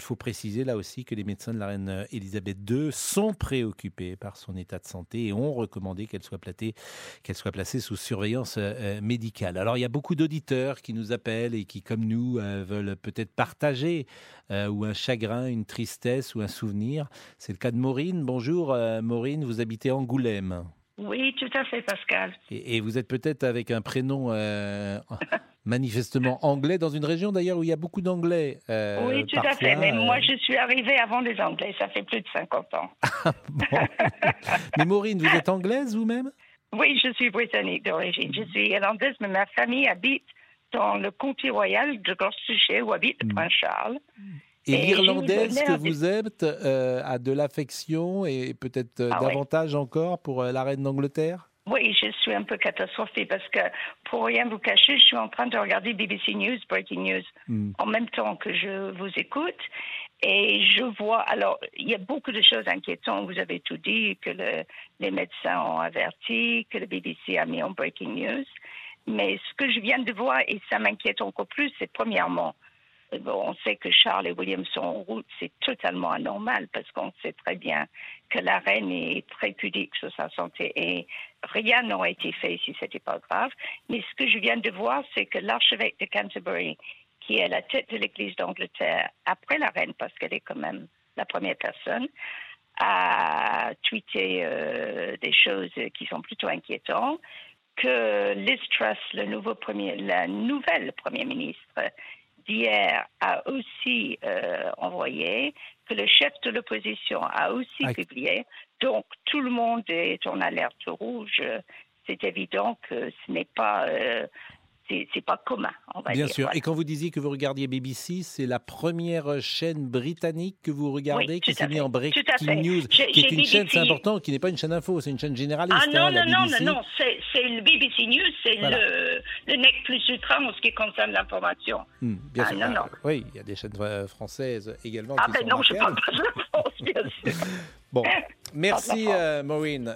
Il faut préciser là aussi que les médecins de la reine Elisabeth II sont préoccupés par son état de santé et ont recommandé qu'elle soit, qu'elle soit placée sous surveillance euh, médicale. Alors il y a beaucoup d'auditeurs qui nous appellent et qui, comme nous, euh, veulent peut-être partager euh, ou un chagrin, une tristesse ou un souvenir. C'est le cas de Maureen. Bonjour Maureen, vous habitez Angoulême. Oui, tout à fait, Pascal. Et, vous êtes peut-être avec un prénom manifestement anglais, dans une région d'ailleurs où il y a beaucoup d'anglais. Euh, oui, tout à fait. Mais moi, euh. je suis arrivée avant les Anglais. Ça fait plus de 50 ans. mais Maureen, vous êtes anglaise vous-même? Oui, je suis britannique d'origine. Je suis irlandaise, mais ma famille habite dans le comté royal de Gloucestershire, où habite le hmm. prince Charles. Et, l'irlandaise que vous êtes euh, a de l'affection et peut-être ah davantage encore pour la reine d'Angleterre? Oui, je suis un peu catastrophée parce que, pour rien vous cacher, je suis en train de regarder BBC News, Breaking News, hmm. en même temps que je vous écoute. Et je vois, alors, il y a beaucoup de choses inquiétantes. Vous avez tout dit, que les médecins ont averti, que le BBC a mis en Breaking News. Mais ce que je viens de voir, et ça m'inquiète encore plus, c'est premièrement, on sait que Charles et William sont en route, c'est totalement anormal parce qu'on sait très bien que la reine est très pudique sur sa santé et rien n'aurait été fait si c'était pas grave. Mais ce que je viens de voir, c'est que l'archevêque de Canterbury, qui est la tête de l'Église d'Angleterre après la reine, parce qu'elle est quand même la première personne, a tweeté euh, des choses qui sont plutôt inquiétantes que Liz Truss, le nouveau premier, la nouvelle première ministre, d'hier a aussi euh, envoyé, que le chef de l'opposition a aussi publié. Donc tout le monde est en alerte rouge. C'est évident que ce n'est pas euh, c'est pas commun. On va Bien sûr. Et quand vous disiez que vous regardiez BBC, c'est la première chaîne britannique que vous regardez qui s'est mise en breaking news, qui est une chaîne, c'est important, qui n'est pas une chaîne info, c'est une chaîne généraliste. Ah non, hein, non, non, non, c'est le BBC News, c'est le, le nec plus ultra en ce qui concerne l'information. Hmm, bien ah, sûr. Non, non. Oui, il y a des chaînes euh, françaises également. Ah qui ben sont non, je parle pas de la France, bien sûr. bon, merci euh, Maureen.